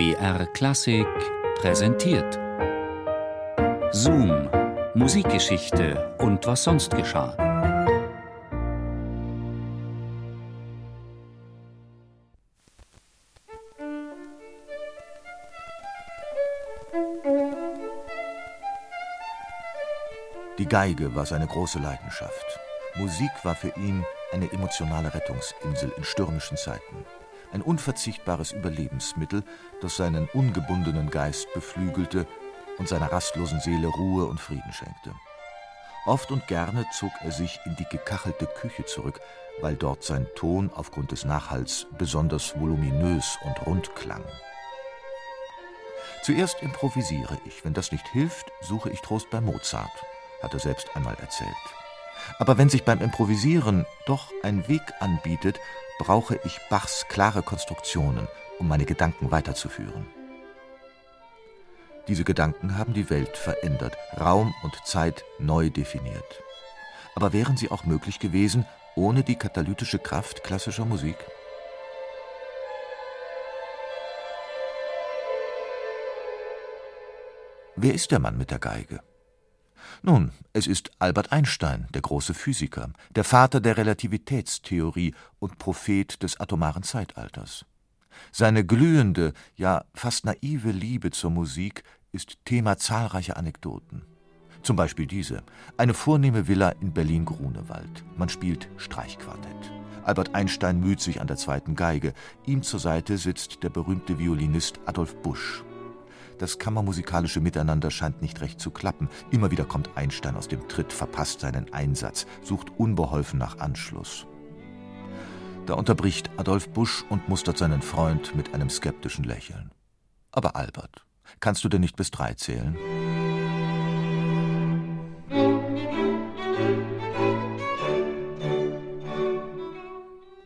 BR Klassik präsentiert. Zoom, Musikgeschichte und was sonst geschah. Die Geige war seine große Leidenschaft. Musik war für ihn eine emotionale Rettungsinsel in stürmischen Zeiten. Ein unverzichtbares Überlebensmittel, das seinen ungebundenen Geist beflügelte und seiner rastlosen Seele Ruhe und Frieden schenkte. Oft und gerne zog er sich in die gekachelte Küche zurück, weil dort sein Ton aufgrund des Nachhalls besonders voluminös und rund klang. Zuerst improvisiere ich, wenn das nicht hilft, suche ich Trost bei Mozart, hat er selbst einmal erzählt. Aber wenn sich beim Improvisieren doch ein Weg anbietet, brauche ich Bachs klare Konstruktionen, um meine Gedanken weiterzuführen. Diese Gedanken haben die Welt verändert, Raum und Zeit neu definiert. Aber wären sie auch möglich gewesen ohne die katalytische Kraft klassischer Musik? Wer ist der Mann mit der Geige? Nun, es ist Albert Einstein, der große Physiker, der Vater der Relativitätstheorie und Prophet des atomaren Zeitalters. Seine glühende, ja fast naive Liebe zur Musik ist Thema zahlreicher Anekdoten. Zum Beispiel diese: Eine vornehme Villa in Berlin-Grunewald. Man spielt Streichquartett. Albert Einstein müht sich an der zweiten Geige. Ihm zur Seite sitzt der berühmte Violinist Adolf Busch. Das kammermusikalische Miteinander scheint nicht recht zu klappen. Immer wieder kommt Einstein aus dem Tritt, verpasst seinen Einsatz, sucht unbeholfen nach Anschluss. Da unterbricht Adolf Busch und mustert seinen Freund mit einem skeptischen Lächeln. Aber Albert, kannst du denn nicht bis drei zählen?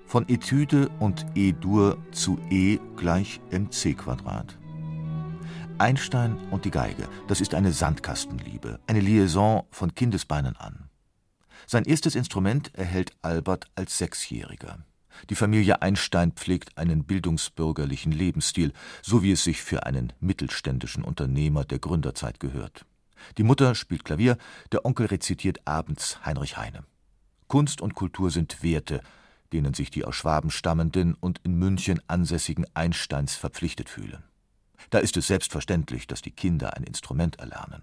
Von Etüde und E-Dur zu E gleich mc Quadrat. Einstein und die Geige, das ist eine Sandkastenliebe, eine Liaison von Kindesbeinen an. Sein erstes Instrument erhält Albert als Sechsjähriger. Die Familie Einstein pflegt einen bildungsbürgerlichen Lebensstil, so wie es sich für einen mittelständischen Unternehmer der Gründerzeit gehört. Die Mutter spielt Klavier, der Onkel rezitiert abends Heinrich Heine. Kunst und Kultur sind Werte, denen sich die aus Schwaben stammenden und in München ansässigen Einsteins verpflichtet fühlen. Da ist es selbstverständlich, dass die Kinder ein Instrument erlernen.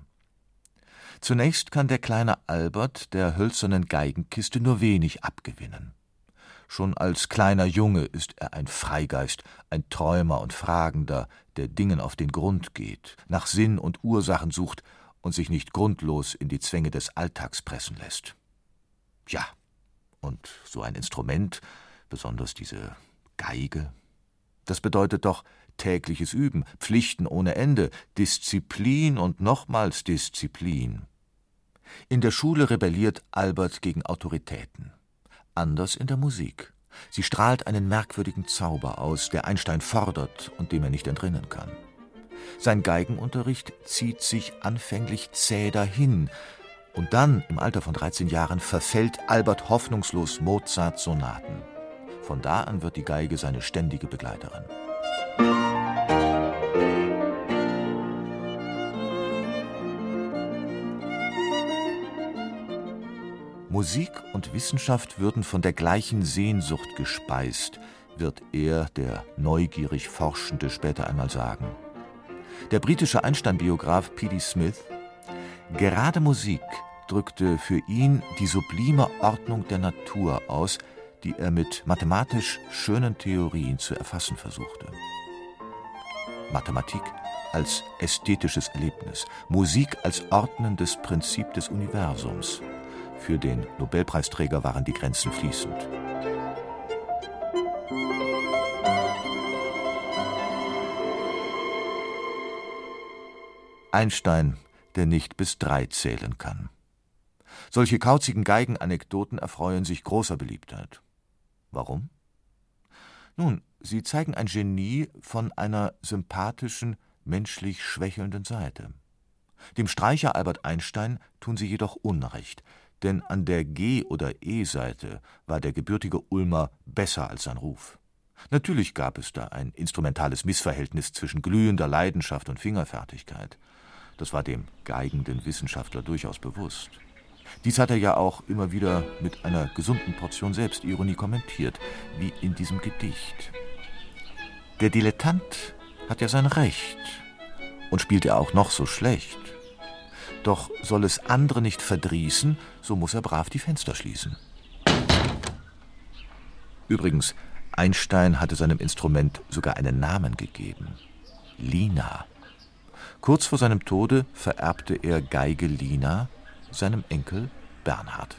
Zunächst kann der kleine Albert der hölzernen Geigenkiste nur wenig abgewinnen. Schon als kleiner Junge ist er ein Freigeist, ein Träumer und Fragender, der Dingen auf den Grund geht, nach Sinn und Ursachen sucht und sich nicht grundlos in die Zwänge des Alltags pressen lässt. Ja, und so ein Instrument, besonders diese Geige, das bedeutet doch tägliches Üben, Pflichten ohne Ende, Disziplin und nochmals Disziplin. In der Schule rebelliert Albert gegen Autoritäten. Anders in der Musik. Sie strahlt einen merkwürdigen Zauber aus, der Einstein fordert und dem er nicht entrinnen kann. Sein Geigenunterricht zieht sich anfänglich zäh dahin, und dann, im Alter von 13 Jahren, verfällt Albert hoffnungslos Mozarts Sonaten. Von da an wird die Geige seine ständige Begleiterin. Musik und Wissenschaft würden von der gleichen Sehnsucht gespeist, wird er, der neugierig Forschende, später einmal sagen. Der britische Einstein-Biograf P.D. Smith Gerade Musik drückte für ihn die sublime Ordnung der Natur aus, die er mit mathematisch schönen Theorien zu erfassen versuchte. Mathematik als ästhetisches Erlebnis, Musik als ordnendes Prinzip des Universums. Für den Nobelpreisträger waren die Grenzen fließend. Einstein, der nicht bis drei zählen kann. Solche kauzigen Geigenanekdoten erfreuen sich großer Beliebtheit. Warum? Nun, sie zeigen ein Genie von einer sympathischen, menschlich schwächelnden Seite. Dem Streicher Albert Einstein tun sie jedoch Unrecht, denn an der G- oder E-Seite war der gebürtige Ulmer besser als sein Ruf. Natürlich gab es da ein instrumentales Missverhältnis zwischen glühender Leidenschaft und Fingerfertigkeit. Das war dem geigenden Wissenschaftler durchaus bewusst. Dies hat er ja auch immer wieder mit einer gesunden Portion Selbstironie kommentiert, wie in diesem Gedicht. Der Dilettant hat ja sein Recht und spielt er auch noch so schlecht. Doch soll es andere nicht verdrießen, so muss er brav die Fenster schließen. Übrigens, Einstein hatte seinem Instrument sogar einen Namen gegeben. Lina. Kurz vor seinem Tode vererbte er Geige Lina seinem Enkel Bernhard.